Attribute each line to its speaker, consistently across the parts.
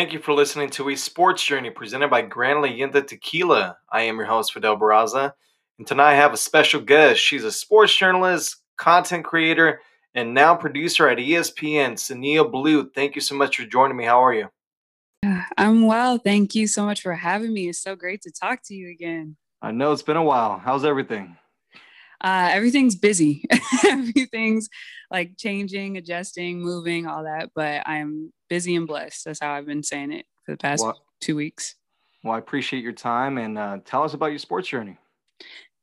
Speaker 1: Thank you for listening to a sports journey presented by Gran Leyenda Tequila. I am your host, Fidel Barraza, and tonight I have a special guest. She's a sports journalist, content creator, and now producer at ESPN, Sania Blu. Thank you so much for joining me. How are you?
Speaker 2: I'm well. Thank you so much for having me. It's so great to talk to you again.
Speaker 1: I know it's been a while. How's everything?
Speaker 2: Uh, everything's busy. everything's like changing, adjusting, moving, all that. But I'm busy and blessed. That's how I've been saying it for the past well, two weeks.
Speaker 1: Well, I appreciate your time and uh, tell us about your sports journey.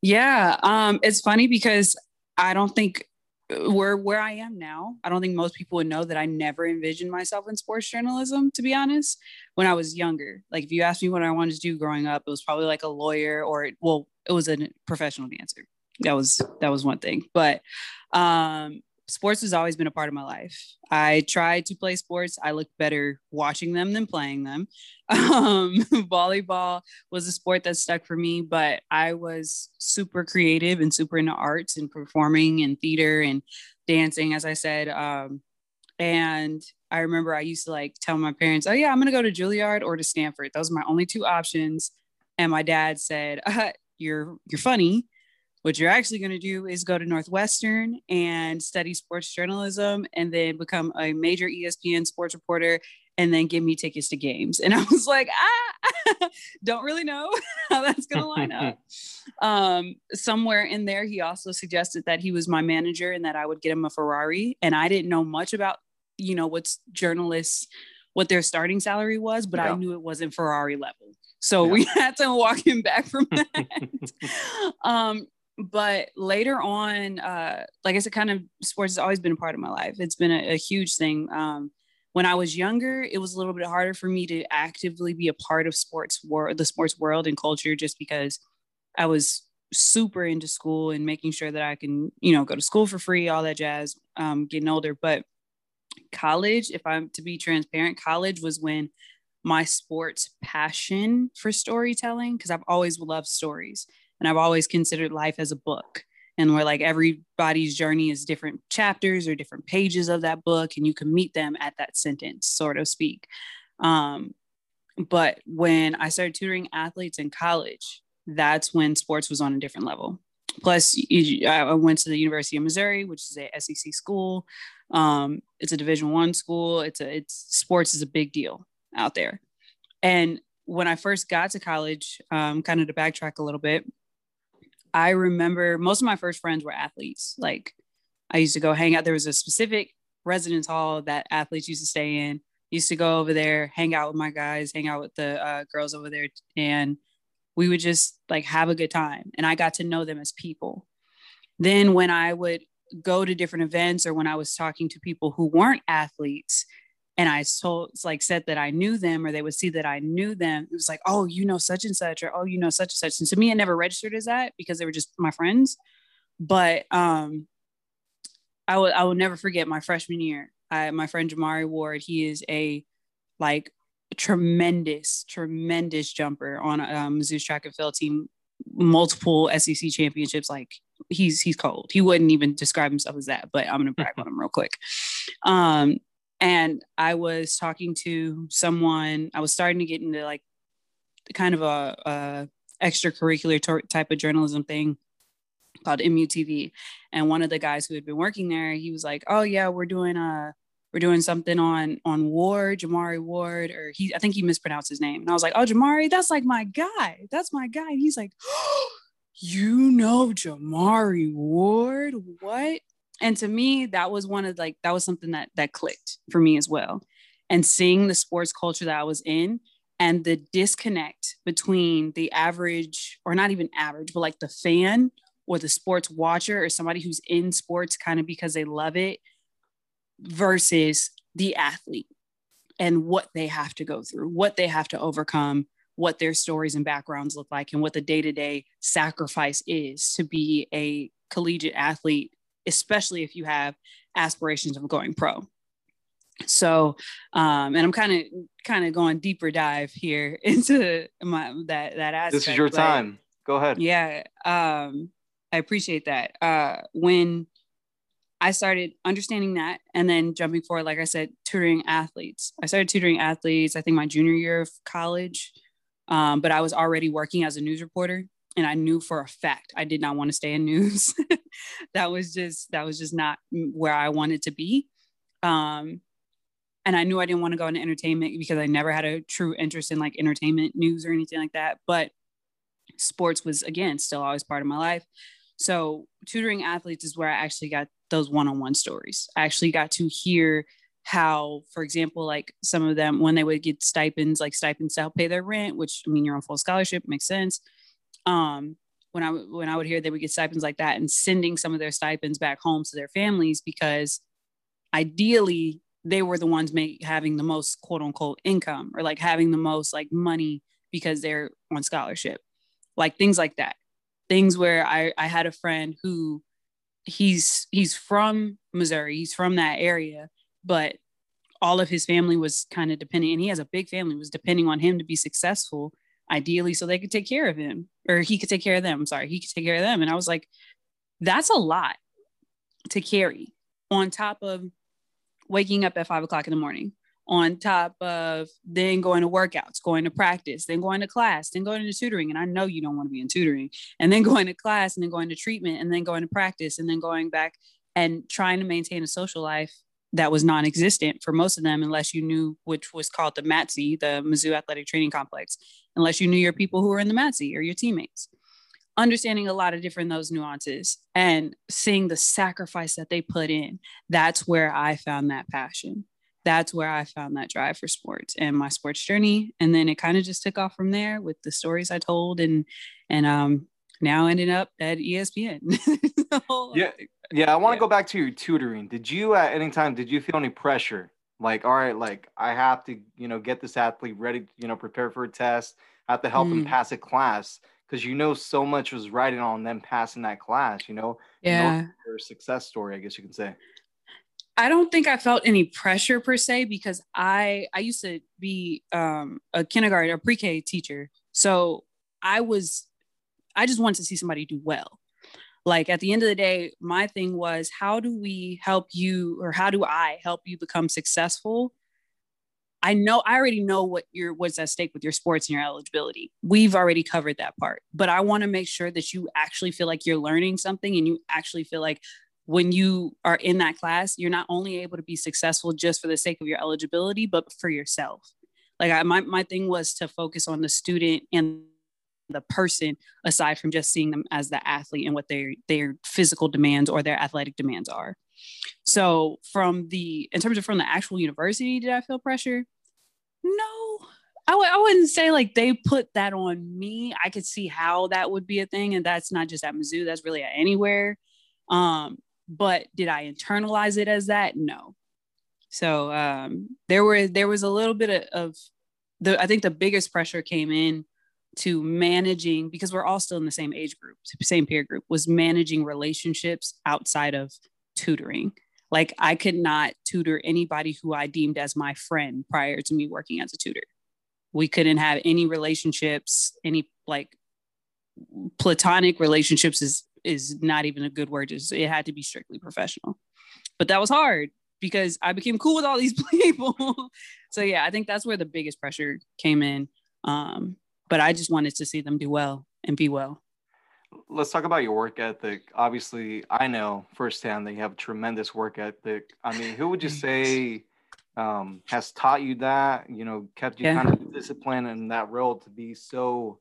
Speaker 2: Yeah, um, it's funny because I don't think where where I am now, I don't think most people would know that I never envisioned myself in sports journalism. To be honest, when I was younger, like if you asked me what I wanted to do growing up, it was probably like a lawyer or well, it was a professional dancer that was that was one thing but um sports has always been a part of my life. I tried to play sports. I looked better watching them than playing them. Um volleyball was a sport that stuck for me but i was super creative and super into arts and performing and theater and dancing as i said um and i remember i used to like tell my parents oh yeah i'm gonna go to juilliard or to stanford. Those are my only two options and my dad said uh, you're you're funny what you're actually going to do is go to Northwestern and study sports journalism and then become a major ESPN sports reporter and then give me tickets to games. And I was like, ah, don't really know how that's going to line up. Um, somewhere in there, he also suggested that he was my manager and that I would get him a Ferrari. And I didn't know much about, you know, what's journalists, what their starting salary was, but yeah. I knew it wasn't Ferrari level. So yeah. we had to walk him back from that. um, but later on, uh, like I said, kind of sports has always been a part of my life. It's been a, a huge thing. Um, when I was younger, it was a little bit harder for me to actively be a part of sports world, the sports world and culture, just because I was super into school and making sure that I can, you know, go to school for free, all that jazz, um, getting older. But college, if I'm to be transparent, college was when my sports passion for storytelling, because I've always loved stories and I've always considered life as a book and where like everybody's journey is different chapters or different pages of that book and you can meet them at that sentence sort of speak. Um, but when i started tutoring athletes in college that's when sports was on a different level. Plus i went to the university of missouri which is a sec school. Um, it's a division one school. It's a it's sports is a big deal out there. And when i first got to college um, kind of to backtrack a little bit I remember most of my first friends were athletes. Like I used to go hang out. There was a specific residence hall that athletes used to stay in. Used to go over there, hang out with my guys, hang out with the uh, girls over there, and we would just like have a good time. And I got to know them as people. Then when I would go to different events or when I was talking to people who weren't athletes, and I told like said that I knew them or they would see that I knew them, it was like, oh, you know such and such, or oh, you know such and such. And to me, it never registered as that because they were just my friends. But um I will I will never forget my freshman year. I, my friend Jamari Ward, he is a like tremendous, tremendous jumper on um, Mizzou's track and field team, multiple SEC championships. Like he's he's cold. He wouldn't even describe himself as that, but I'm gonna brag on him real quick. Um, and I was talking to someone. I was starting to get into like kind of a, a extracurricular type of journalism thing called MUTV. And one of the guys who had been working there, he was like, "Oh yeah, we're doing a we're doing something on on Ward, Jamari Ward, or he I think he mispronounced his name." And I was like, "Oh, Jamari, that's like my guy. That's my guy." And he's like, oh, "You know Jamari Ward? What?" And to me that was one of like that was something that that clicked for me as well. And seeing the sports culture that i was in and the disconnect between the average or not even average but like the fan or the sports watcher or somebody who's in sports kind of because they love it versus the athlete and what they have to go through what they have to overcome what their stories and backgrounds look like and what the day-to-day sacrifice is to be a collegiate athlete especially if you have aspirations of going pro. So, um, and I'm kind of kind of going deeper dive here into my that that aspect.
Speaker 1: This is your time. Go ahead.
Speaker 2: Yeah, um, I appreciate that. Uh, when I started understanding that and then jumping forward, like I said, tutoring athletes. I started tutoring athletes, I think my junior year of college. Um, but I was already working as a news reporter and I knew for a fact I did not want to stay in news. that was just that was just not where I wanted to be. Um, and I knew I didn't want to go into entertainment because I never had a true interest in like entertainment news or anything like that. But sports was again still always part of my life. So tutoring athletes is where I actually got those one-on-one stories. I actually got to hear how, for example, like some of them when they would get stipends, like stipends to help pay their rent, which I mean you're on full scholarship, makes sense. Um, when I when I would hear they would get stipends like that and sending some of their stipends back home to their families because ideally they were the ones make, having the most quote unquote income or like having the most like money because they're on scholarship. Like things like that. Things where I, I had a friend who he's he's from Missouri, he's from that area, but all of his family was kind of depending, and he has a big family, was depending on him to be successful, ideally, so they could take care of him, or he could take care of them. I'm sorry, he could take care of them. And I was like, that's a lot to carry on top of waking up at five o'clock in the morning, on top of then going to workouts, going to practice, then going to class, then going to tutoring. And I know you don't want to be in tutoring, and then going to class, and then going to treatment, and then going to practice, and then going back and trying to maintain a social life that was non-existent for most of them, unless you knew which was called the MATC, the Mizzou Athletic Training Complex, unless you knew your people who were in the MATC or your teammates. Understanding a lot of different those nuances and seeing the sacrifice that they put in, that's where I found that passion that's where I found that drive for sports and my sports journey. And then it kind of just took off from there with the stories I told and and um now ended up at ESPN.
Speaker 1: yeah. Yeah. I want to yeah. go back to your tutoring. Did you at any time did you feel any pressure? Like, all right, like I have to, you know, get this athlete ready, you know, prepare for a test, I have to help mm. them pass a class because you know so much was riding on them passing that class, you know.
Speaker 2: Yeah. You
Speaker 1: know, success story, I guess you can say.
Speaker 2: I don't think I felt any pressure per se because I I used to be um, a kindergarten or pre-K teacher, so I was I just wanted to see somebody do well. Like at the end of the day, my thing was how do we help you or how do I help you become successful? I know I already know what your what's at stake with your sports and your eligibility. We've already covered that part, but I want to make sure that you actually feel like you're learning something and you actually feel like when you are in that class, you're not only able to be successful just for the sake of your eligibility, but for yourself. Like I, my, my thing was to focus on the student and the person aside from just seeing them as the athlete and what their their physical demands or their athletic demands are. So from the in terms of from the actual university, did I feel pressure? No, I w- I wouldn't say like they put that on me. I could see how that would be a thing, and that's not just at Mizzou. That's really at anywhere. Um, but did I internalize it as that? No. So um, there were there was a little bit of, of the I think the biggest pressure came in to managing because we're all still in the same age group, same peer group, was managing relationships outside of tutoring. Like I could not tutor anybody who I deemed as my friend prior to me working as a tutor. We couldn't have any relationships, any like platonic relationships is is not even a good word. Just it had to be strictly professional. But that was hard because I became cool with all these people. so yeah, I think that's where the biggest pressure came in. Um, but I just wanted to see them do well and be well.
Speaker 1: Let's talk about your work ethic. Obviously, I know firsthand that you have a tremendous work ethic. I mean, who would you say um, has taught you that? You know, kept you yeah. kind of disciplined in that role to be so.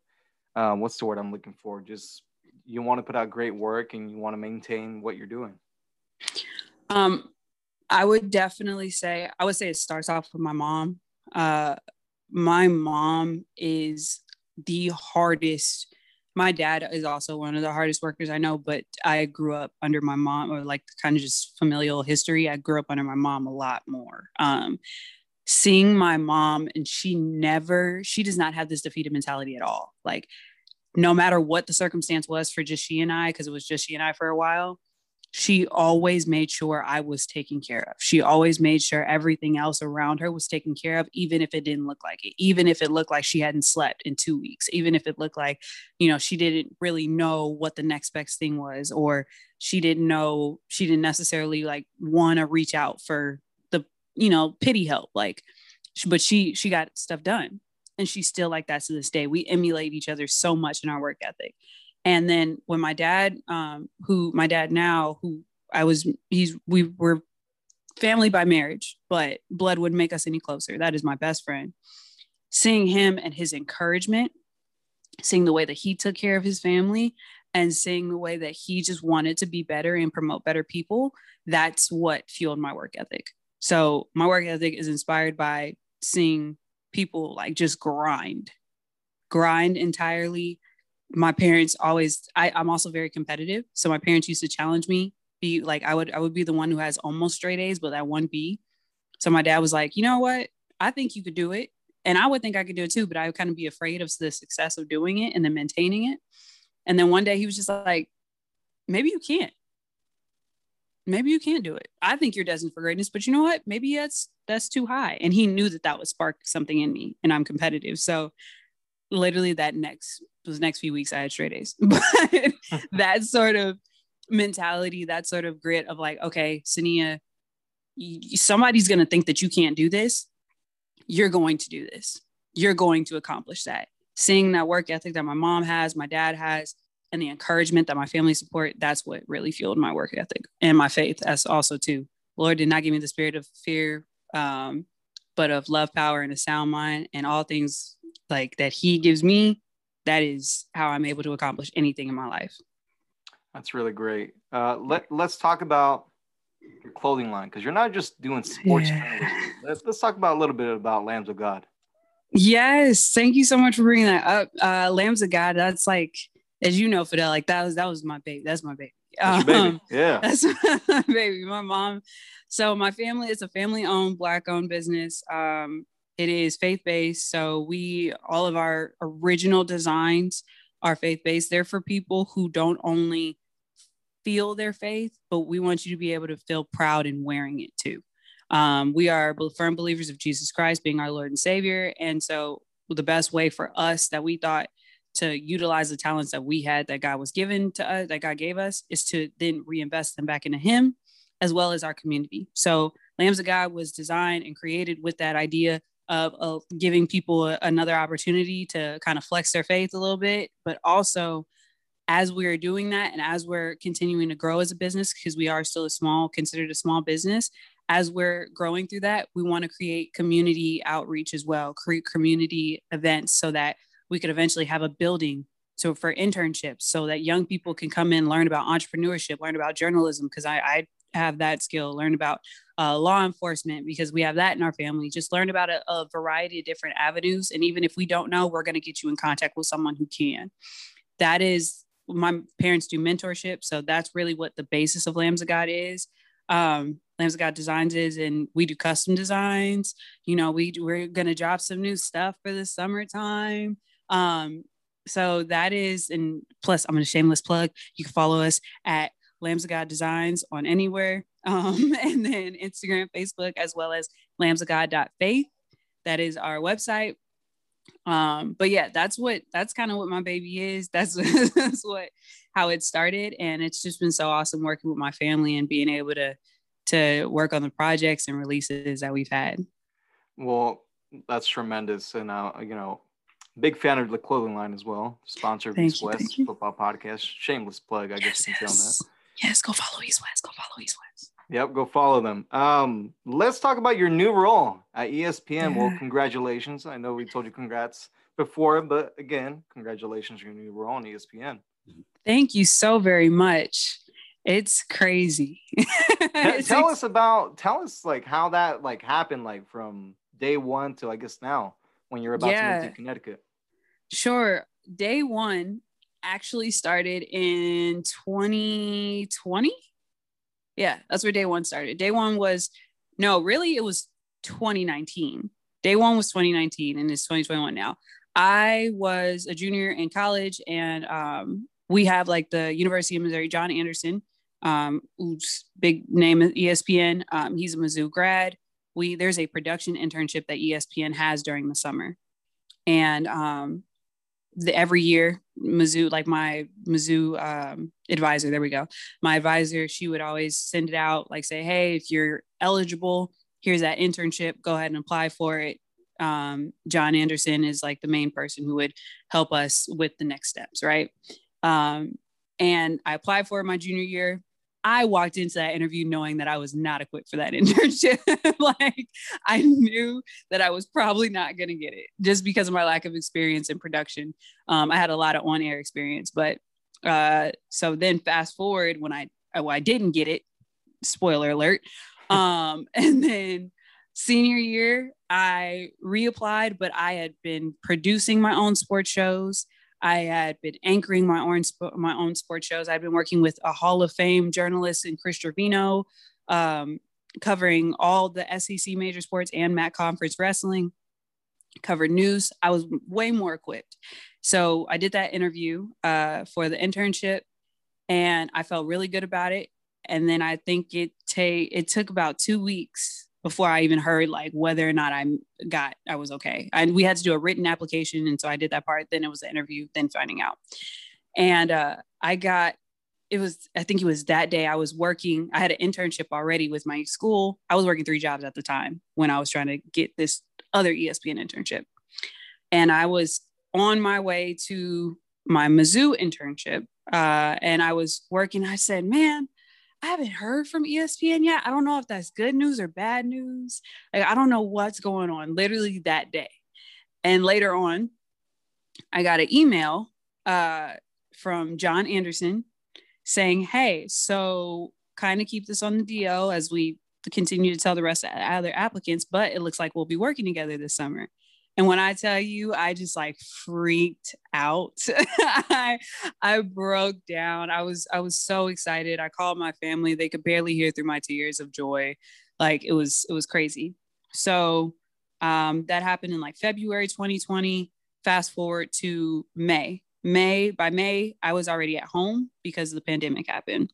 Speaker 1: Um, what's the word I'm looking for? Just you want to put out great work and you want to maintain what you're doing?
Speaker 2: Um, I would definitely say I would say it starts off with my mom. Uh, my mom is the hardest. My dad is also one of the hardest workers I know, but I grew up under my mom, or like kind of just familial history. I grew up under my mom a lot more. Um, seeing my mom, and she never, she does not have this defeated mentality at all. Like no matter what the circumstance was for just she and I, because it was just she and I for a while, she always made sure I was taken care of. She always made sure everything else around her was taken care of, even if it didn't look like it, even if it looked like she hadn't slept in two weeks, even if it looked like, you know, she didn't really know what the next best thing was, or she didn't know, she didn't necessarily like want to reach out for the, you know, pity help. Like, but she, she got stuff done. And she's still like that to this day. We emulate each other so much in our work ethic. And then when my dad, um, who my dad now, who I was, he's, we were family by marriage, but blood wouldn't make us any closer. That is my best friend. Seeing him and his encouragement, seeing the way that he took care of his family, and seeing the way that he just wanted to be better and promote better people, that's what fueled my work ethic. So my work ethic is inspired by seeing people like just grind, grind entirely my parents always I, i'm also very competitive. So my parents used to challenge me be like i would i would be the one who has almost straight a's but that one b. So my dad was like you know what? I think you could do it. And i would think i could do it too but i would kind of be afraid of the success of doing it and then maintaining it. And then one day he was just like maybe you can't. Maybe you can't do it. I think you're destined for greatness but you know what? Maybe that's that's too high. And he knew that that would spark something in me and i'm competitive. So literally that next those next few weeks I had straight A's. But that sort of mentality, that sort of grit of like, okay, Sania, somebody's going to think that you can't do this. You're going to do this. You're going to accomplish that. Seeing that work ethic that my mom has, my dad has, and the encouragement that my family support, that's what really fueled my work ethic and my faith as also too. Lord did not give me the spirit of fear, um, but of love, power, and a sound mind, and all things like that He gives me that is how I'm able to accomplish anything in my life.
Speaker 1: That's really great. Uh, let Let's talk about your clothing line because you're not just doing sports. Yeah. Let's Let's talk about a little bit about Lambs of God.
Speaker 2: Yes, thank you so much for bringing that up. Uh, Lambs of God. That's like, as you know, Fidel. Like that was that was my baby. That's my baby.
Speaker 1: Baby. Um, yeah,
Speaker 2: that's my baby. My mom. So my family is a family-owned, black-owned business. Um, it is faith based. So we, all of our original designs are faith based. They're for people who don't only feel their faith, but we want you to be able to feel proud in wearing it too. Um, we are firm believers of Jesus Christ being our Lord and Savior. And so the best way for us that we thought to utilize the talents that we had that God was given to us, that God gave us, is to then reinvest them back into Him as well as our community. So Lambs of God was designed and created with that idea of, of giving people a, another opportunity to kind of flex their faith a little bit, but also as we're doing that and as we're continuing to grow as a business, because we are still a small, considered a small business, as we're growing through that, we want to create community outreach as well, create community events so that we could eventually have a building so for internships so that young people can come in learn about entrepreneurship learn about journalism because I, I have that skill learn about uh, law enforcement because we have that in our family. Just learn about a, a variety of different avenues. And even if we don't know, we're going to get you in contact with someone who can. That is, my parents do mentorship. So that's really what the basis of Lambs of God is. Um, Lambs of God Designs is, and we do custom designs. You know, we, we're going to drop some new stuff for the summertime. Um, so that is, and plus, I'm going to shameless plug. You can follow us at Lambs of God Designs on anywhere. Um, and then Instagram, Facebook, as well as lambsofgod.faith. That is our website. Um, but yeah, that's what that's kind of what my baby is. That's that's what how it started. And it's just been so awesome working with my family and being able to to work on the projects and releases that we've had.
Speaker 1: Well, that's tremendous. And uh, you know, big fan of the clothing line as well. Sponsor of East West Football Podcast. Shameless plug, I guess yes, you can yes. that.
Speaker 2: Yes, go follow East West. Go follow East West.
Speaker 1: Yep, go follow them. Um, let's talk about your new role at ESPN. Yeah. Well, congratulations. I know we told you congrats before, but again, congratulations on your new role on ESPN.
Speaker 2: Thank you so very much. It's crazy.
Speaker 1: it's tell ex- us about tell us like how that like happened like from day one to I guess now when you're about yeah. to move to Connecticut.
Speaker 2: Sure. Day one, actually started in 2020. Yeah, that's where day one started. Day one was, no, really, it was 2019. Day one was 2019 and it's 2021 now. I was a junior in college and um, we have like the University of Missouri, John Anderson. um, who's big name ESPN. Um, he's a Mizzou grad. We there's a production internship that ESPN has during the summer, and um, the, every year Mizzou, like my Mizzou um, advisor, there we go. My advisor, she would always send it out, like say, hey, if you're eligible, here's that internship. Go ahead and apply for it. Um, John Anderson is like the main person who would help us with the next steps, right? Um, and I applied for it my junior year. I walked into that interview knowing that I was not equipped for that internship. like I knew that I was probably not going to get it just because of my lack of experience in production. Um, I had a lot of on-air experience, but uh, so then fast forward when I well, I didn't get it. Spoiler alert. Um, and then senior year, I reapplied, but I had been producing my own sports shows. I had been anchoring my own my own sports shows. I'd been working with a Hall of Fame journalist in Chris Trevino, um, covering all the SEC major sports and MAC conference wrestling. Covered news. I was way more equipped. So I did that interview uh, for the internship, and I felt really good about it. And then I think it take it took about two weeks before I even heard like whether or not I got I was okay. And we had to do a written application, and so I did that part. Then it was the interview, then finding out. And uh, I got it was I think it was that day I was working. I had an internship already with my school. I was working three jobs at the time when I was trying to get this other ESPN internship, and I was on my way to my Mizzou internship. Uh, and I was working. I said, "Man, I haven't heard from ESPN yet. I don't know if that's good news or bad news. Like, I don't know what's going on literally that day. And later on, I got an email uh, from John Anderson saying, Hey, so kind of keep this on the DL as we continue to tell the rest of other applicants, but it looks like we'll be working together this summer. And when I tell you, I just like freaked out. I I broke down. I was I was so excited. I called my family. They could barely hear through my tears of joy. Like it was it was crazy. So um, that happened in like February 2020. Fast forward to May. May by May, I was already at home because the pandemic happened.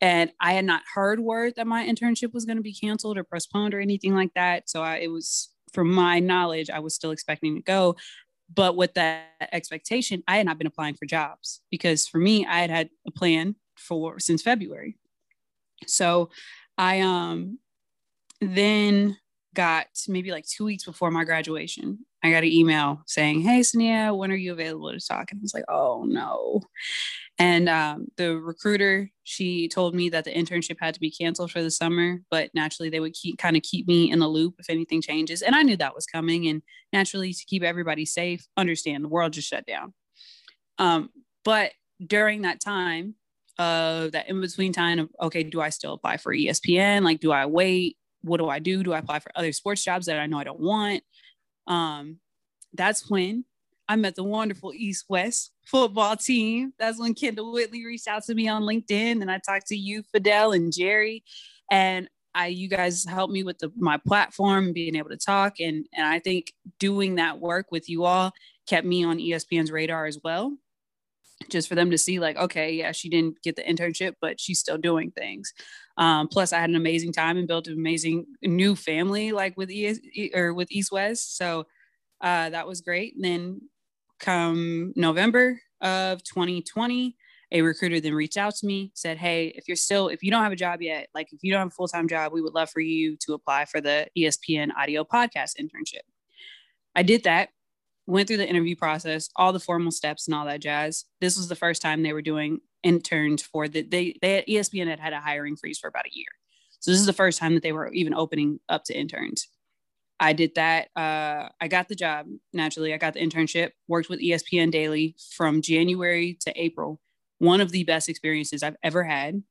Speaker 2: And I had not heard word that my internship was going to be canceled or postponed or anything like that. So I, it was from my knowledge, I was still expecting to go. But with that expectation, I had not been applying for jobs because for me, I had had a plan for since February. So I um then got maybe like two weeks before my graduation, I got an email saying, Hey, Sania, when are you available to talk? And I was like, Oh no. And um, the recruiter, she told me that the internship had to be canceled for the summer, but naturally they would keep kind of keep me in the loop if anything changes. And I knew that was coming. And naturally, to keep everybody safe, understand the world just shut down. Um, but during that time, uh, that in between time of okay, do I still apply for ESPN? Like, do I wait? What do I do? Do I apply for other sports jobs that I know I don't want? Um, that's when I met the wonderful East West football team. That's when Kendall Whitley reached out to me on LinkedIn, and I talked to you, Fidel, and Jerry, and I you guys helped me with the, my platform, being able to talk, and and I think doing that work with you all kept me on ESPN's radar as well. Just for them to see, like, okay, yeah, she didn't get the internship, but she's still doing things. Um, plus, I had an amazing time and built an amazing new family, like with ES or with East West. So uh, that was great. And then come November of 2020, a recruiter then reached out to me, said, Hey, if you're still, if you don't have a job yet, like if you don't have a full time job, we would love for you to apply for the ESPN audio podcast internship. I did that, went through the interview process, all the formal steps and all that jazz. This was the first time they were doing interns for the, they, they ESPN had had a hiring freeze for about a year. So this is the first time that they were even opening up to interns. I did that. Uh, I got the job naturally. I got the internship, worked with ESPN Daily from January to April. One of the best experiences I've ever had.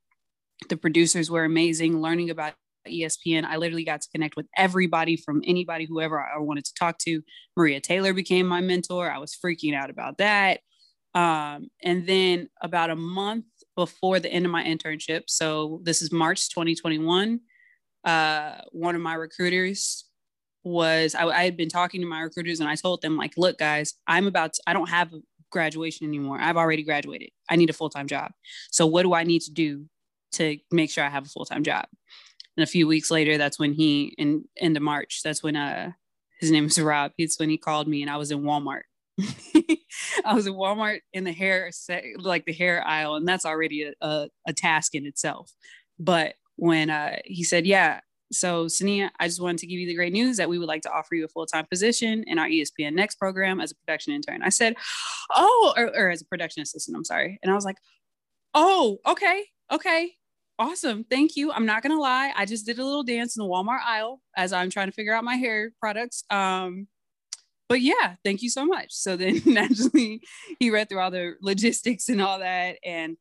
Speaker 2: The producers were amazing, learning about ESPN. I literally got to connect with everybody from anybody, whoever I wanted to talk to. Maria Taylor became my mentor. I was freaking out about that. Um, and then about a month before the end of my internship, so this is March 2021, uh, one of my recruiters was I, I, had been talking to my recruiters and I told them like, look, guys, I'm about to, I don't have graduation anymore. I've already graduated. I need a full time job. So what do I need to do to make sure I have a full time job. And a few weeks later, that's when he in end of March. That's when uh his name is Rob. It's when he called me, and I was in Walmart. I was in Walmart in the hair set, like the hair aisle, and that's already a, a, a task in itself. But when uh, he said, "Yeah, so Sania, I just wanted to give you the great news that we would like to offer you a full time position in our ESPN Next program as a production intern," I said, "Oh," or, or as a production assistant. I'm sorry, and I was like, "Oh, okay, okay." Awesome. Thank you. I'm not going to lie. I just did a little dance in the Walmart aisle as I'm trying to figure out my hair products. Um, but yeah, thank you so much. So then naturally he read through all the logistics and all that. And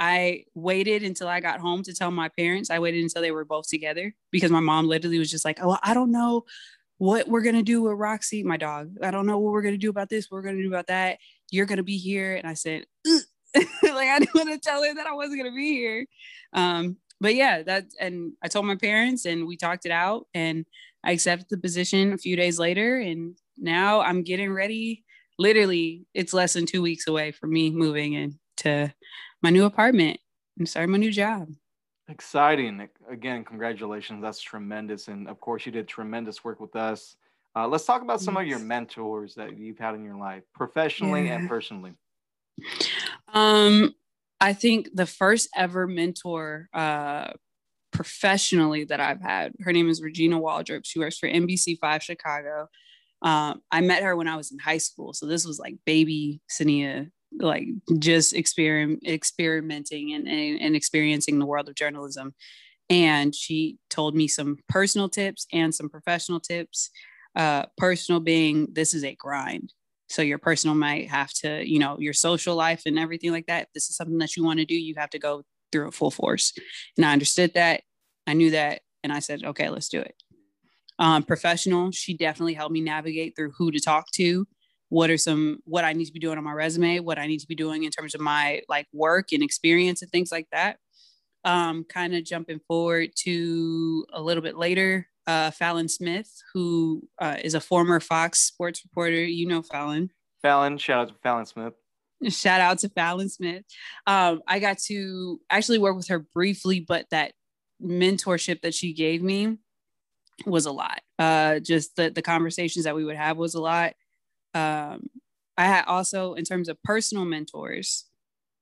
Speaker 2: I waited until I got home to tell my parents. I waited until they were both together because my mom literally was just like, Oh, I don't know what we're gonna do with Roxy, my dog. I don't know what we're gonna do about this, what we're gonna do about that. You're gonna be here. And I said, like I didn't want to tell her that I wasn't gonna be here. Um, but yeah, that and I told my parents and we talked it out and I accepted the position a few days later and now I'm getting ready. Literally, it's less than two weeks away from me moving into my new apartment and starting my new job.
Speaker 1: Exciting. Again, congratulations. That's tremendous. And of course, you did tremendous work with us. Uh, let's talk about some yes. of your mentors that you've had in your life, professionally yeah. and personally.
Speaker 2: Um, I think the first ever mentor uh, professionally that I've had, her name is Regina Waldroup. She works for NBC5 Chicago. Um, I met her when I was in high school. So this was like baby Sania, like just experiment, experimenting and, and, and experiencing the world of journalism. And she told me some personal tips and some professional tips. Uh, personal being this is a grind. So your personal might have to, you know, your social life and everything like that. If this is something that you want to do, you have to go through it full force. And I understood that. I knew that. And I said, okay, let's do it um, professional. She definitely helped me navigate through who to talk to, what are some what I need to be doing on my resume, what I need to be doing in terms of my like work and experience and things like that. Um, kind of jumping forward to a little bit later, uh, Fallon Smith, who uh, is a former Fox sports reporter. You know Fallon.
Speaker 1: Fallon, shout out to Fallon Smith.
Speaker 2: Shout out to Fallon Smith. Um, I got to actually work with her briefly, but that mentorship that she gave me was a lot. Uh, just the the conversations that we would have was a lot. Um, I had also, in terms of personal mentors,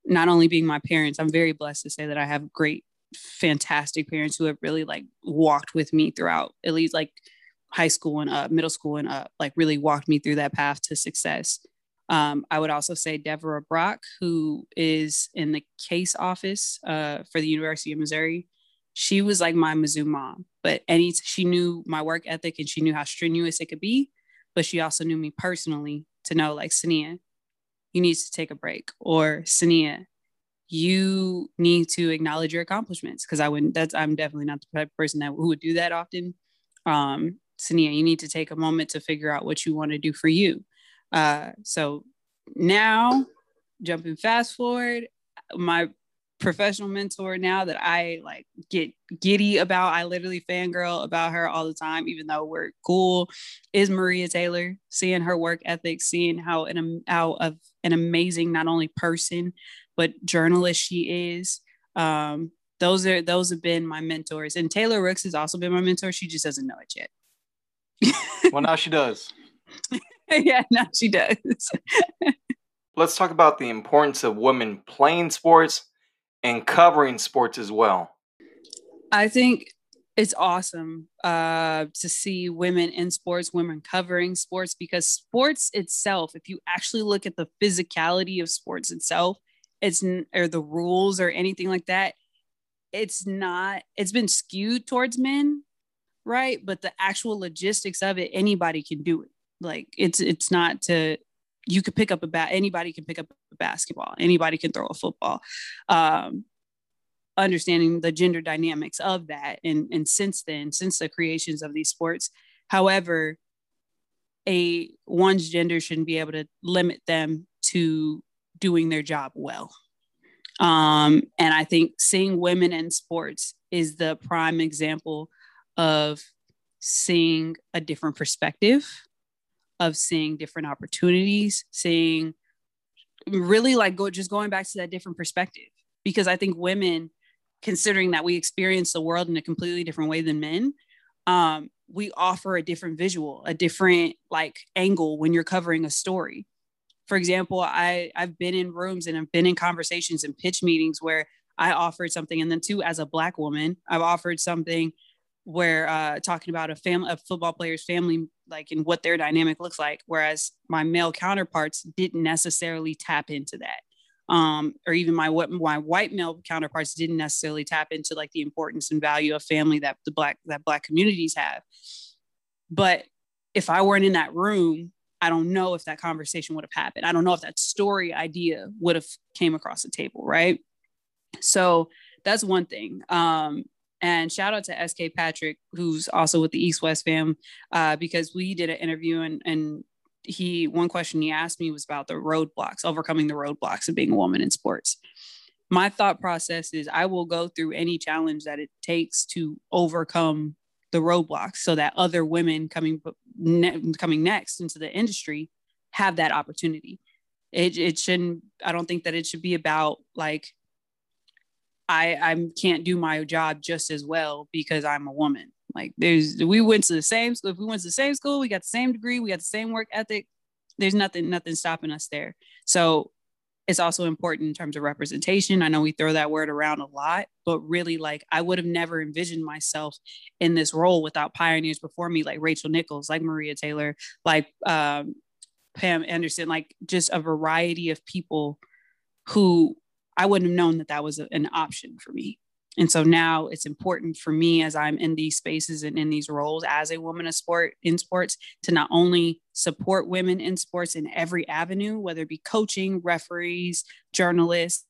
Speaker 2: not only being my parents, I'm very blessed to say that I have great, fantastic parents who have really like walked with me throughout at least like high school and up, middle school and up, like really walked me through that path to success. Um, I would also say Deborah Brock, who is in the case office uh, for the University of Missouri she was like my Mizzou mom, but any she knew my work ethic and she knew how strenuous it could be, but she also knew me personally to know like Sania, you need to take a break, or Sania, you need to acknowledge your accomplishments because I wouldn't. That's I'm definitely not the type of person that who would do that often. Um, Sania, you need to take a moment to figure out what you want to do for you. Uh, so now, jumping fast forward, my professional mentor now that I like get giddy about. I literally fangirl about her all the time, even though we're cool. Is Maria Taylor seeing her work ethic, seeing how an how of an amazing not only person but journalist she is. Um, those are those have been my mentors, and Taylor Rooks has also been my mentor. She just doesn't know it
Speaker 1: yet. well, now she does.
Speaker 2: yeah, now she does.
Speaker 1: Let's talk about the importance of women playing sports and covering sports as well?
Speaker 2: I think it's awesome uh, to see women in sports, women covering sports, because sports itself, if you actually look at the physicality of sports itself, it's or the rules or anything like that, it's not, it's been skewed towards men, right? But the actual logistics of it, anybody can do it. Like it's it's not to you could pick up a bat anybody can pick up a basketball anybody can throw a football. Um, understanding the gender dynamics of that and and since then since the creations of these sports however a one's gender shouldn't be able to limit them to doing their job well. Um, and i think seeing women in sports is the prime example of seeing a different perspective of seeing different opportunities, seeing really like go just going back to that different perspective. Because I think women considering that we experience the world in a completely different way than men, um, we offer a different visual, a different like angle when you're covering a story. For example, I I've been in rooms and I've been in conversations and pitch meetings where I offered something, and then too, as a black woman, I've offered something where uh, talking about a family, a football player's family, like and what their dynamic looks like, whereas my male counterparts didn't necessarily tap into that um, or even my what my white male counterparts didn't necessarily tap into like the importance and value of family that the black that black communities have. But if I weren't in that room, I don't know if that conversation would have happened. I don't know if that story idea would have came across the table, right? So that's one thing. Um, and shout out to SK Patrick, who's also with the East West fam, uh, because we did an interview and, and he one question he asked me was about the roadblocks, overcoming the roadblocks of being a woman in sports. My thought process is I will go through any challenge that it takes to overcome the roadblocks so that other women coming ne- coming next into the industry have that opportunity. It, it shouldn't I don't think that it should be about like I I can't do my job just as well because I'm a woman. Like there's we went to the same school. If we went to the same school, we got the same degree, we got the same work ethic. There's nothing, nothing stopping us there. So it's also important in terms of representation. I know we throw that word around a lot, but really, like, I would have never envisioned myself in this role without pioneers before me, like Rachel Nichols, like Maria Taylor, like um, Pam Anderson, like just a variety of people who I wouldn't have known that that was a, an option for me. And so now it's important for me as I'm in these spaces and in these roles as a woman of sport in sports to not only support women in sports in every avenue, whether it be coaching, referees, journalists,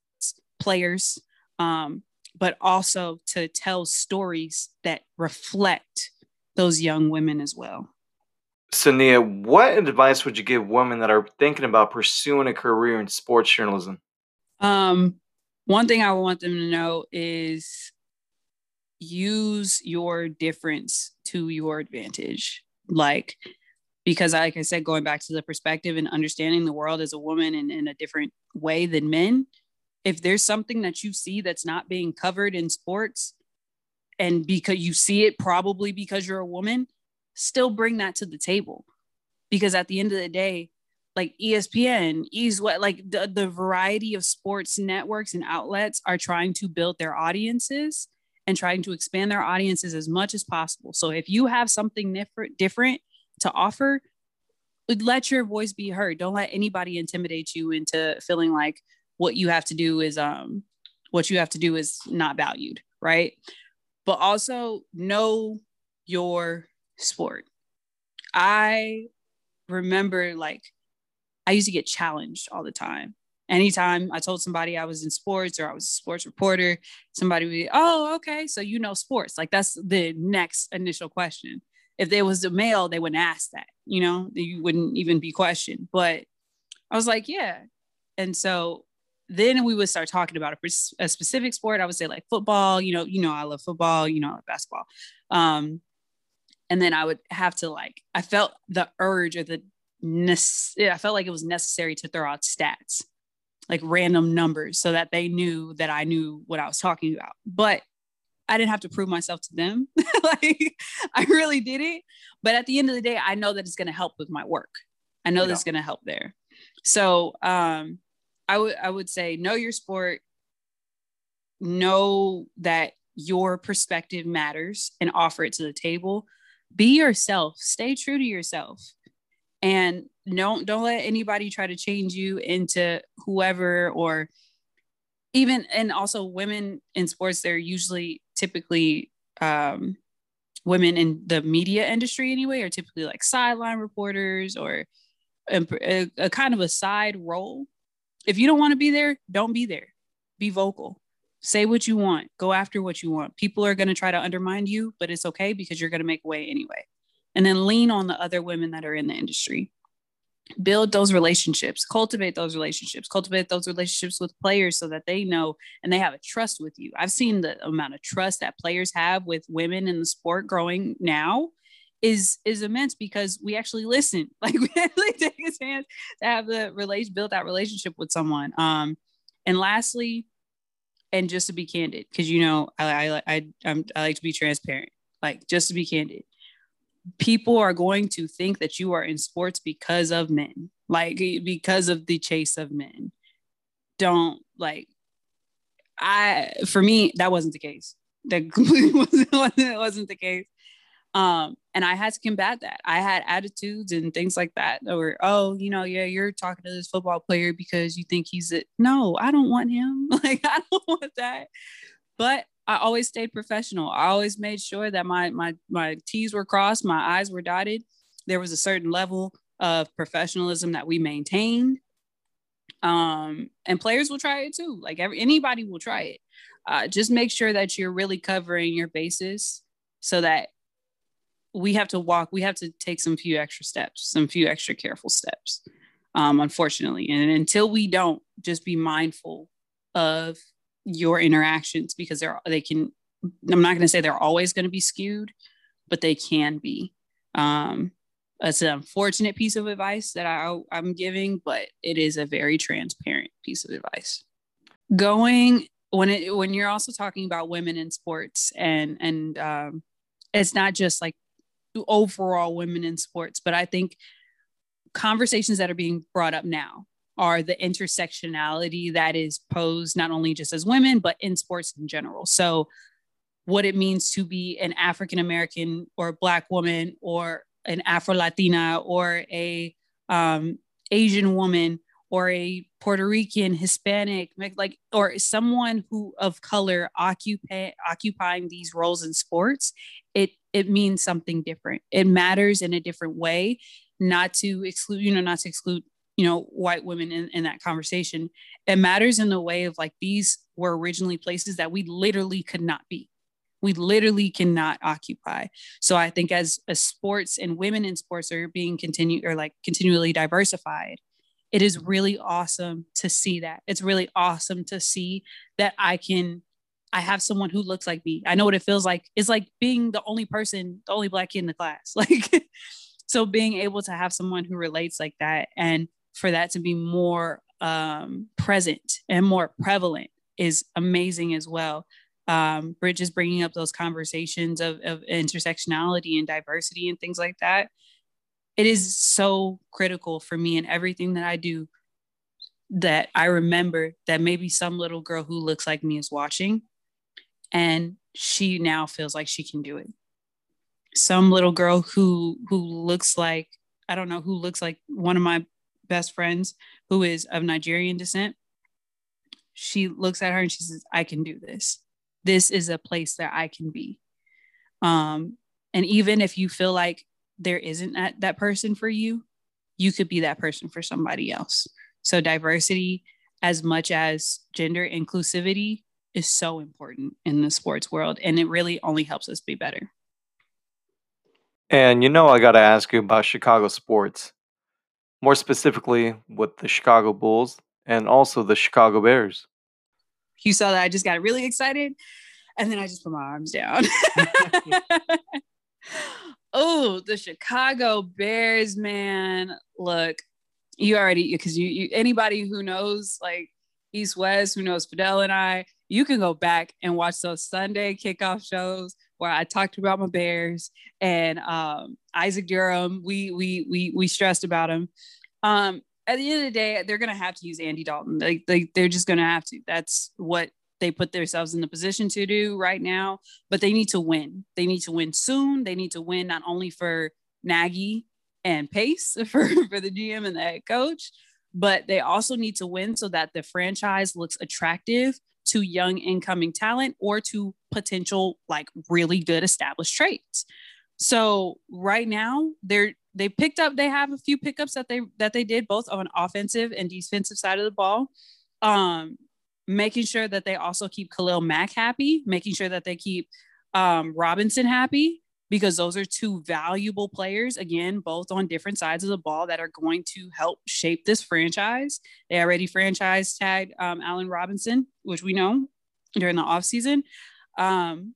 Speaker 2: players, um, but also to tell stories that reflect those young women as well.
Speaker 1: Sania, what advice would you give women that are thinking about pursuing a career in sports journalism?
Speaker 2: Um, one thing I want them to know is use your difference to your advantage. Like, because like I said, going back to the perspective and understanding the world as a woman and in a different way than men, if there's something that you see that's not being covered in sports, and because you see it probably because you're a woman, still bring that to the table. Because at the end of the day, like ESPN, East what like the, the variety of sports networks and outlets are trying to build their audiences and trying to expand their audiences as much as possible. So if you have something different different to offer, let your voice be heard. Don't let anybody intimidate you into feeling like what you have to do is um what you have to do is not valued, right? But also know your sport. I remember like I used to get challenged all the time. Anytime I told somebody I was in sports or I was a sports reporter, somebody would be, oh, okay, so you know sports. Like that's the next initial question. If there was a male, they wouldn't ask that, you know, you wouldn't even be questioned. But I was like, yeah. And so then we would start talking about a, a, specific sport. I would say like football, you know, you know, I love football, you know, I love basketball. Um, and then I would have to like, I felt the urge or the I felt like it was necessary to throw out stats, like random numbers, so that they knew that I knew what I was talking about. But I didn't have to prove myself to them. like I really did it. But at the end of the day, I know that it's going to help with my work. I know yeah. that's going to help there. So um, I would I would say know your sport, know that your perspective matters, and offer it to the table. Be yourself. Stay true to yourself and don't don't let anybody try to change you into whoever or even and also women in sports they're usually typically um, women in the media industry anyway are typically like sideline reporters or a, a, a kind of a side role. If you don't want to be there don't be there. Be vocal. Say what you want. Go after what you want. People are going to try to undermine you but it's okay because you're going to make way anyway and then lean on the other women that are in the industry. Build those relationships cultivate those relationships cultivate those relationships with players so that they know and they have a trust with you. I've seen the amount of trust that players have with women in the sport growing now is is immense because we actually listen. Like we actually take a chance to have the relation build that relationship with someone. Um and lastly and just to be candid, because you know I I I I'm, I like to be transparent. Like just to be candid, people are going to think that you are in sports because of men, like because of the chase of men. Don't like. I for me that wasn't the case. That completely wasn't wasn't, the case. Um, and I had to combat that. I had attitudes and things like that, or oh, you know, yeah, you're talking to this football player because you think he's it. No, I don't want him. Like I don't want that. But I always stayed professional. I always made sure that my my my T's were crossed, my I's were dotted. There was a certain level of professionalism that we maintained. Um, and players will try it too. Like every anybody will try it. Uh, just make sure that you're really covering your bases so that we have to walk we have to take some few extra steps some few extra careful steps um, unfortunately and until we don't just be mindful of your interactions because they're they can i'm not going to say they're always going to be skewed but they can be. Um, it's an unfortunate piece of advice that I, i'm giving but it is a very transparent piece of advice. Going when it when you're also talking about women in sports and and um, it's not just like overall women in sports, but I think conversations that are being brought up now are the intersectionality that is posed not only just as women, but in sports in general. So, what it means to be an African American or a Black woman or an Afro Latina or a um, Asian woman or a Puerto Rican, Hispanic, like, or someone who of color occupy, occupying these roles in sports, it it means something different. It matters in a different way, not to exclude, you know, not to exclude, you know, white women in, in that conversation. It matters in the way of like these were originally places that we literally could not be. We literally cannot occupy. So I think as, as sports and women in sports are being continued or like continually diversified, it is really awesome to see that. It's really awesome to see that I can I have someone who looks like me. I know what it feels like. It's like being the only person, the only black kid in the class. Like so being able to have someone who relates like that and for that to be more um, present and more prevalent is amazing as well. Um, Bridge is bringing up those conversations of, of intersectionality and diversity and things like that it is so critical for me in everything that I do that I remember that maybe some little girl who looks like me is watching and she now feels like she can do it. Some little girl who who looks like I don't know who looks like one of my best friends who is of Nigerian descent. She looks at her and she says, "I can do this. This is a place that I can be." Um, and even if you feel like there isn't that, that person for you, you could be that person for somebody else. So diversity, as much as gender inclusivity, is so important in the sports world. And it really only helps us be better.
Speaker 1: And you know, I got to ask you about Chicago sports, more specifically with the Chicago Bulls and also the Chicago Bears.
Speaker 2: You saw that I just got really excited and then I just put my arms down. oh, the Chicago Bears, man. Look, you already because you, you anybody who knows like East West, who knows Fidel and I, you can go back and watch those Sunday kickoff shows where I talked about my Bears and um, Isaac Durham. We we we we stressed about him. Um, at the end of the day, they're gonna have to use Andy Dalton. Like they, they're just gonna have to. That's what they put themselves in the position to do right now, but they need to win. They need to win soon. They need to win not only for Nagy and Pace for, for the GM and the head coach, but they also need to win so that the franchise looks attractive to young incoming talent or to potential like really good established trades. So right now they're they picked up they have a few pickups that they that they did both on offensive and defensive side of the ball. Um making sure that they also keep Khalil Mack happy, making sure that they keep um, Robinson happy, because those are two valuable players, again, both on different sides of the ball that are going to help shape this franchise. They already franchise tagged um, Allen Robinson, which we know during the offseason. Um,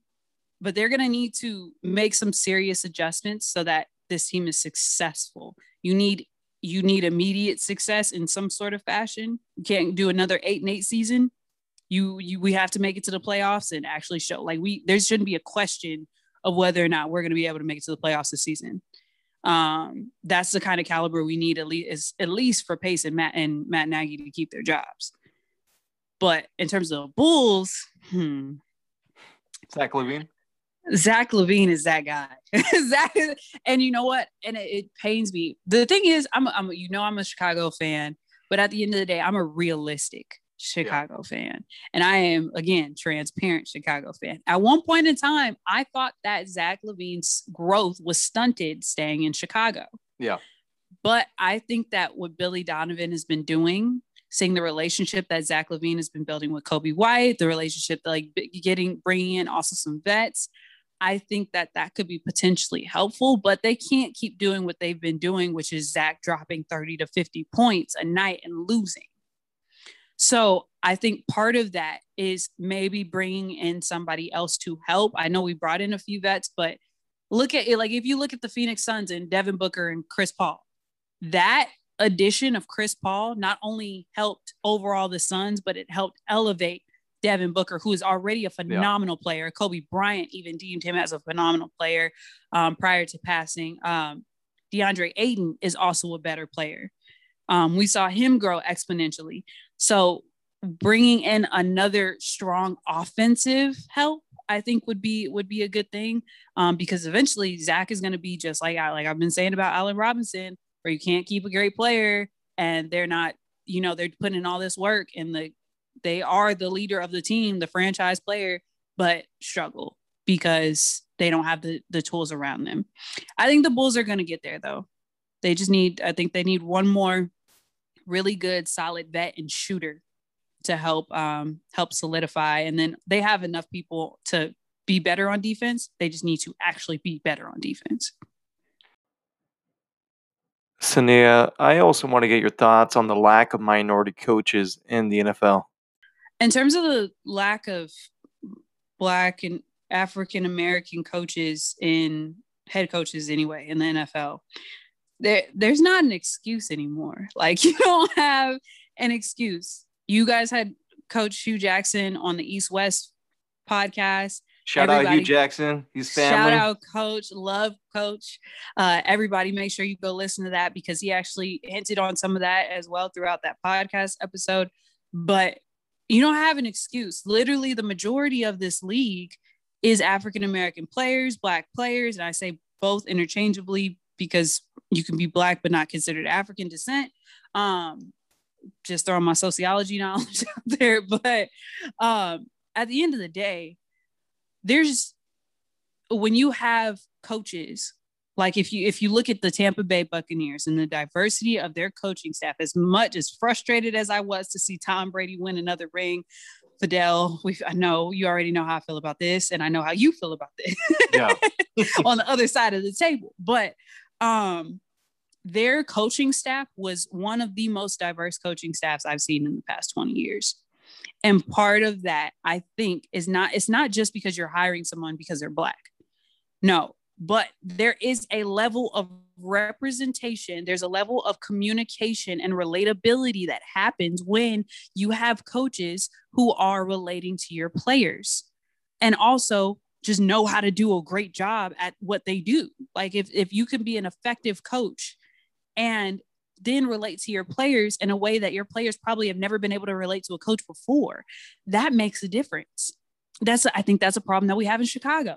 Speaker 2: but they're going to need to make some serious adjustments so that this team is successful. You need you need immediate success in some sort of fashion. You can't do another eight and eight season You, you we have to make it to the playoffs and actually show like we there shouldn't be a question of whether or not we're going to be able to make it to the playoffs this season. Um, that's the kind of caliber we need at least at least for Pace and Matt and Matt Nagy to keep their jobs. But in terms of Bulls, hmm.
Speaker 1: Zach LaVine.
Speaker 2: Zach LaVine is that guy. Zach, and you know what? And it, it, pains me. The thing is, I'm, I'm, you know, I'm a Chicago fan, but at the end of the day, I'm a realistic Chicago yeah. fan, and I am again transparent Chicago fan. At one point in time, I thought that Zach LaVine's growth was stunted staying in Chicago.
Speaker 1: Yeah,
Speaker 2: but I think that what Billy Donovan has been doing seeing the relationship that Zach LaVine has been building with Coby White, the relationship like getting bringing in also some vets. I think that that could be potentially helpful, but they can't keep doing what they've been doing, which is Zach dropping 30 to 50 points a night and losing. So I think part of that is maybe bringing in somebody else to help. I know we brought in a few vets, but look at it like if you look at the Phoenix Suns and Devin Booker and Chris Paul, that addition of Chris Paul not only helped overall the Suns, but it helped elevate Devin Booker, who is already a phenomenal yeah. player. Kobe Bryant even deemed him as a phenomenal player um, prior to passing. Um, DeAndre Ayton is also a better player. Um, we saw him grow exponentially. So bringing in another strong offensive help, I think would be would be a good thing um, because eventually Zach is going to be just like I like I've been saying about Allen Robinson, where you can't keep a great player and they're not, you know, they're putting in all this work and the they are the leader of the team, the franchise player, but struggle because they don't have the the tools around them. I think the Bulls are going to get there though. They just need I think they need one more really good solid vet and shooter to help um help solidify and then they have enough people to be better on defense. They just need to actually be better on defense.
Speaker 1: Sania, I also want to get your thoughts on the lack of minority coaches in the NFL.
Speaker 2: In terms of the lack of Black and African American coaches in head coaches, anyway, in the NFL, there, there's not an excuse anymore. Like, you don't have an excuse. You guys had Coach Hue Jackson on the East West podcast
Speaker 1: Shout everybody, out Hue Jackson. He's family.
Speaker 2: Shout out Coach. Love Coach. Uh, everybody, make sure you go listen to that because he actually hinted on some of that as well throughout that podcast episode. But you don't have an excuse. Literally, the majority of this league is African American players, Black players, and I say both interchangeably because you can be Black but not considered African descent. Um, just throwing my sociology knowledge out there, but um, at the end of the day, there's when you have coaches like if you if you look at the Tampa Bay Buccaneers and the diversity of their coaching staff, as much as frustrated as I was to see Tom Brady win another ring, Fidel, we I know you already know how I feel about this, and I know how you feel about this. Yeah. on the other side of the table, but um, their coaching staff was one of the most diverse coaching staffs I've seen in the past twenty years. And part of that, I think, is not, it's not just because you're hiring someone because they're Black. No, but there is a level of representation, there's a level of communication and relatability that happens when you have coaches who are relating to your players. And also, just know how to do a great job at what they do. Like if if you can be an effective coach and then relate to your players in a way that your players probably have never been able to relate to a coach before. That makes a difference. That's I think that's a problem that we have in Chicago.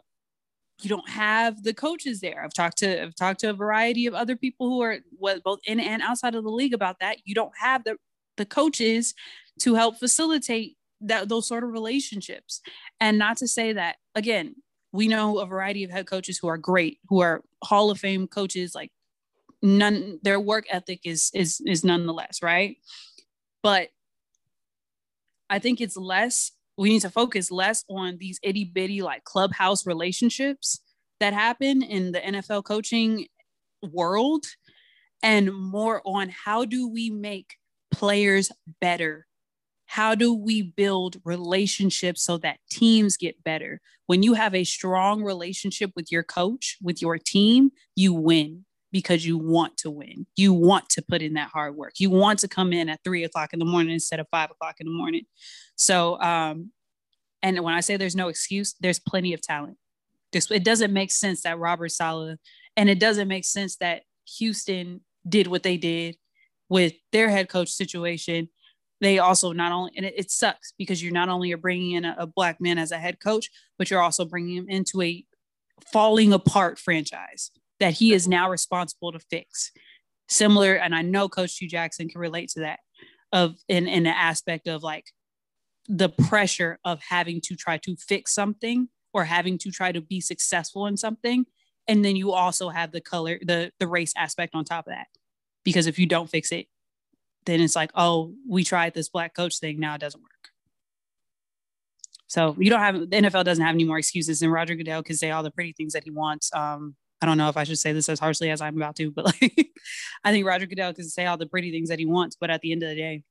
Speaker 2: You don't have the coaches there. I've talked to I've talked to a variety of other people who are what both in and outside of the league about that. You don't have the the coaches to help facilitate that those sort of relationships. And not to say that again, we know a variety of head coaches who are great, who are Hall of Fame coaches like none their work ethic is is is nonetheless right? But i think it's less we need to focus less on these itty bitty like clubhouse relationships that happen in the nfl coaching world and more on how do we make players better? How do we build relationships so that teams get better? When you have a strong relationship with your coach with your team you win because you want to win. You want to put in that hard work. You want to come in at three o'clock in the morning instead of five o'clock in the morning. So, um, and when I say there's no excuse, there's plenty of talent. It doesn't make sense that Robert Saleh, and it doesn't make sense that Houston did what they did with their head coach situation. They also not only, and it, it sucks because you're not only are bringing in a, a black man as a head coach, but you're also bringing him into a falling apart franchise that he is now responsible to fix. Similar, and I know Coach Hue Jackson can relate to that of in in the aspect of like the pressure of having to try to fix something or having to try to be successful in something. And then you also have the color the the race aspect on top of that. Because if you don't fix it then it's like oh we tried this black coach thing now it doesn't work. So you don't have the nfl doesn't have any more excuses and roger goodell can say all the pretty things that he wants um i don't know if i should say this as harshly as i'm about to but like i think roger goodell can say all the pretty things that he wants but at the end of the day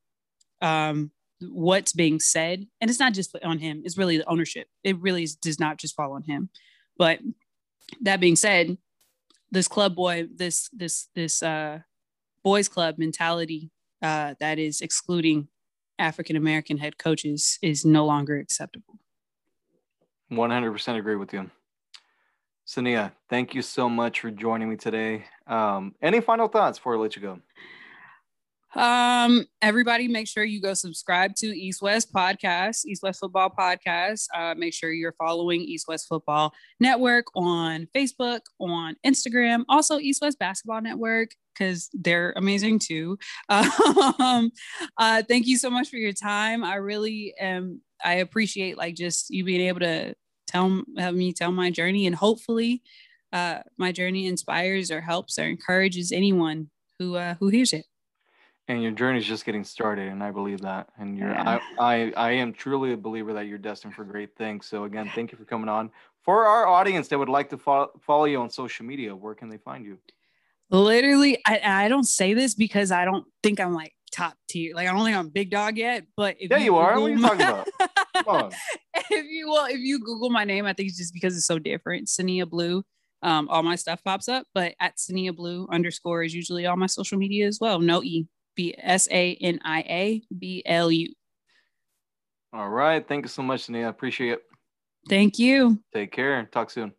Speaker 2: um what's being said and it's not just on him it's really the ownership. It really does not just fall on him. But that being said this club boy this this this uh boys club mentality uh that is excluding african american head coaches is no longer acceptable.
Speaker 1: 100% agree with you Sania, thank you so much for joining me today. Um, any final thoughts before I let you go?
Speaker 2: Um, everybody, make sure you go subscribe to East West Podcast, East West Football Podcast. Uh, make sure you're following East West Football Network on Facebook, on Instagram, also East West Basketball Network because they're amazing too. Um, uh, thank you so much for your time. I really am. I appreciate like just you being able to tell have me tell my journey, and hopefully, uh, my journey inspires or helps or encourages anyone who uh, who hears it.
Speaker 1: And your journey is just getting started and i believe that and you're yeah. I, I i am truly a believer that you're destined for great things. So again thank you for coming on. For our audience that would like to follow, follow you on social media where can they find you?
Speaker 2: Literally I, I don't say this because i don't think i'm like top tier like i don't think i'm big dog yet but
Speaker 1: if yeah you, you are. What are you talking about
Speaker 2: If you will if you google my name i think it's just because it's so different sania blu um, all my stuff pops up, but at Sania Blu underscore is usually all my social media as well. No E. B S A N I A B L U.
Speaker 1: All right. Thank you so much, Nia. I appreciate it.
Speaker 2: Thank you.
Speaker 1: Take care. Talk soon.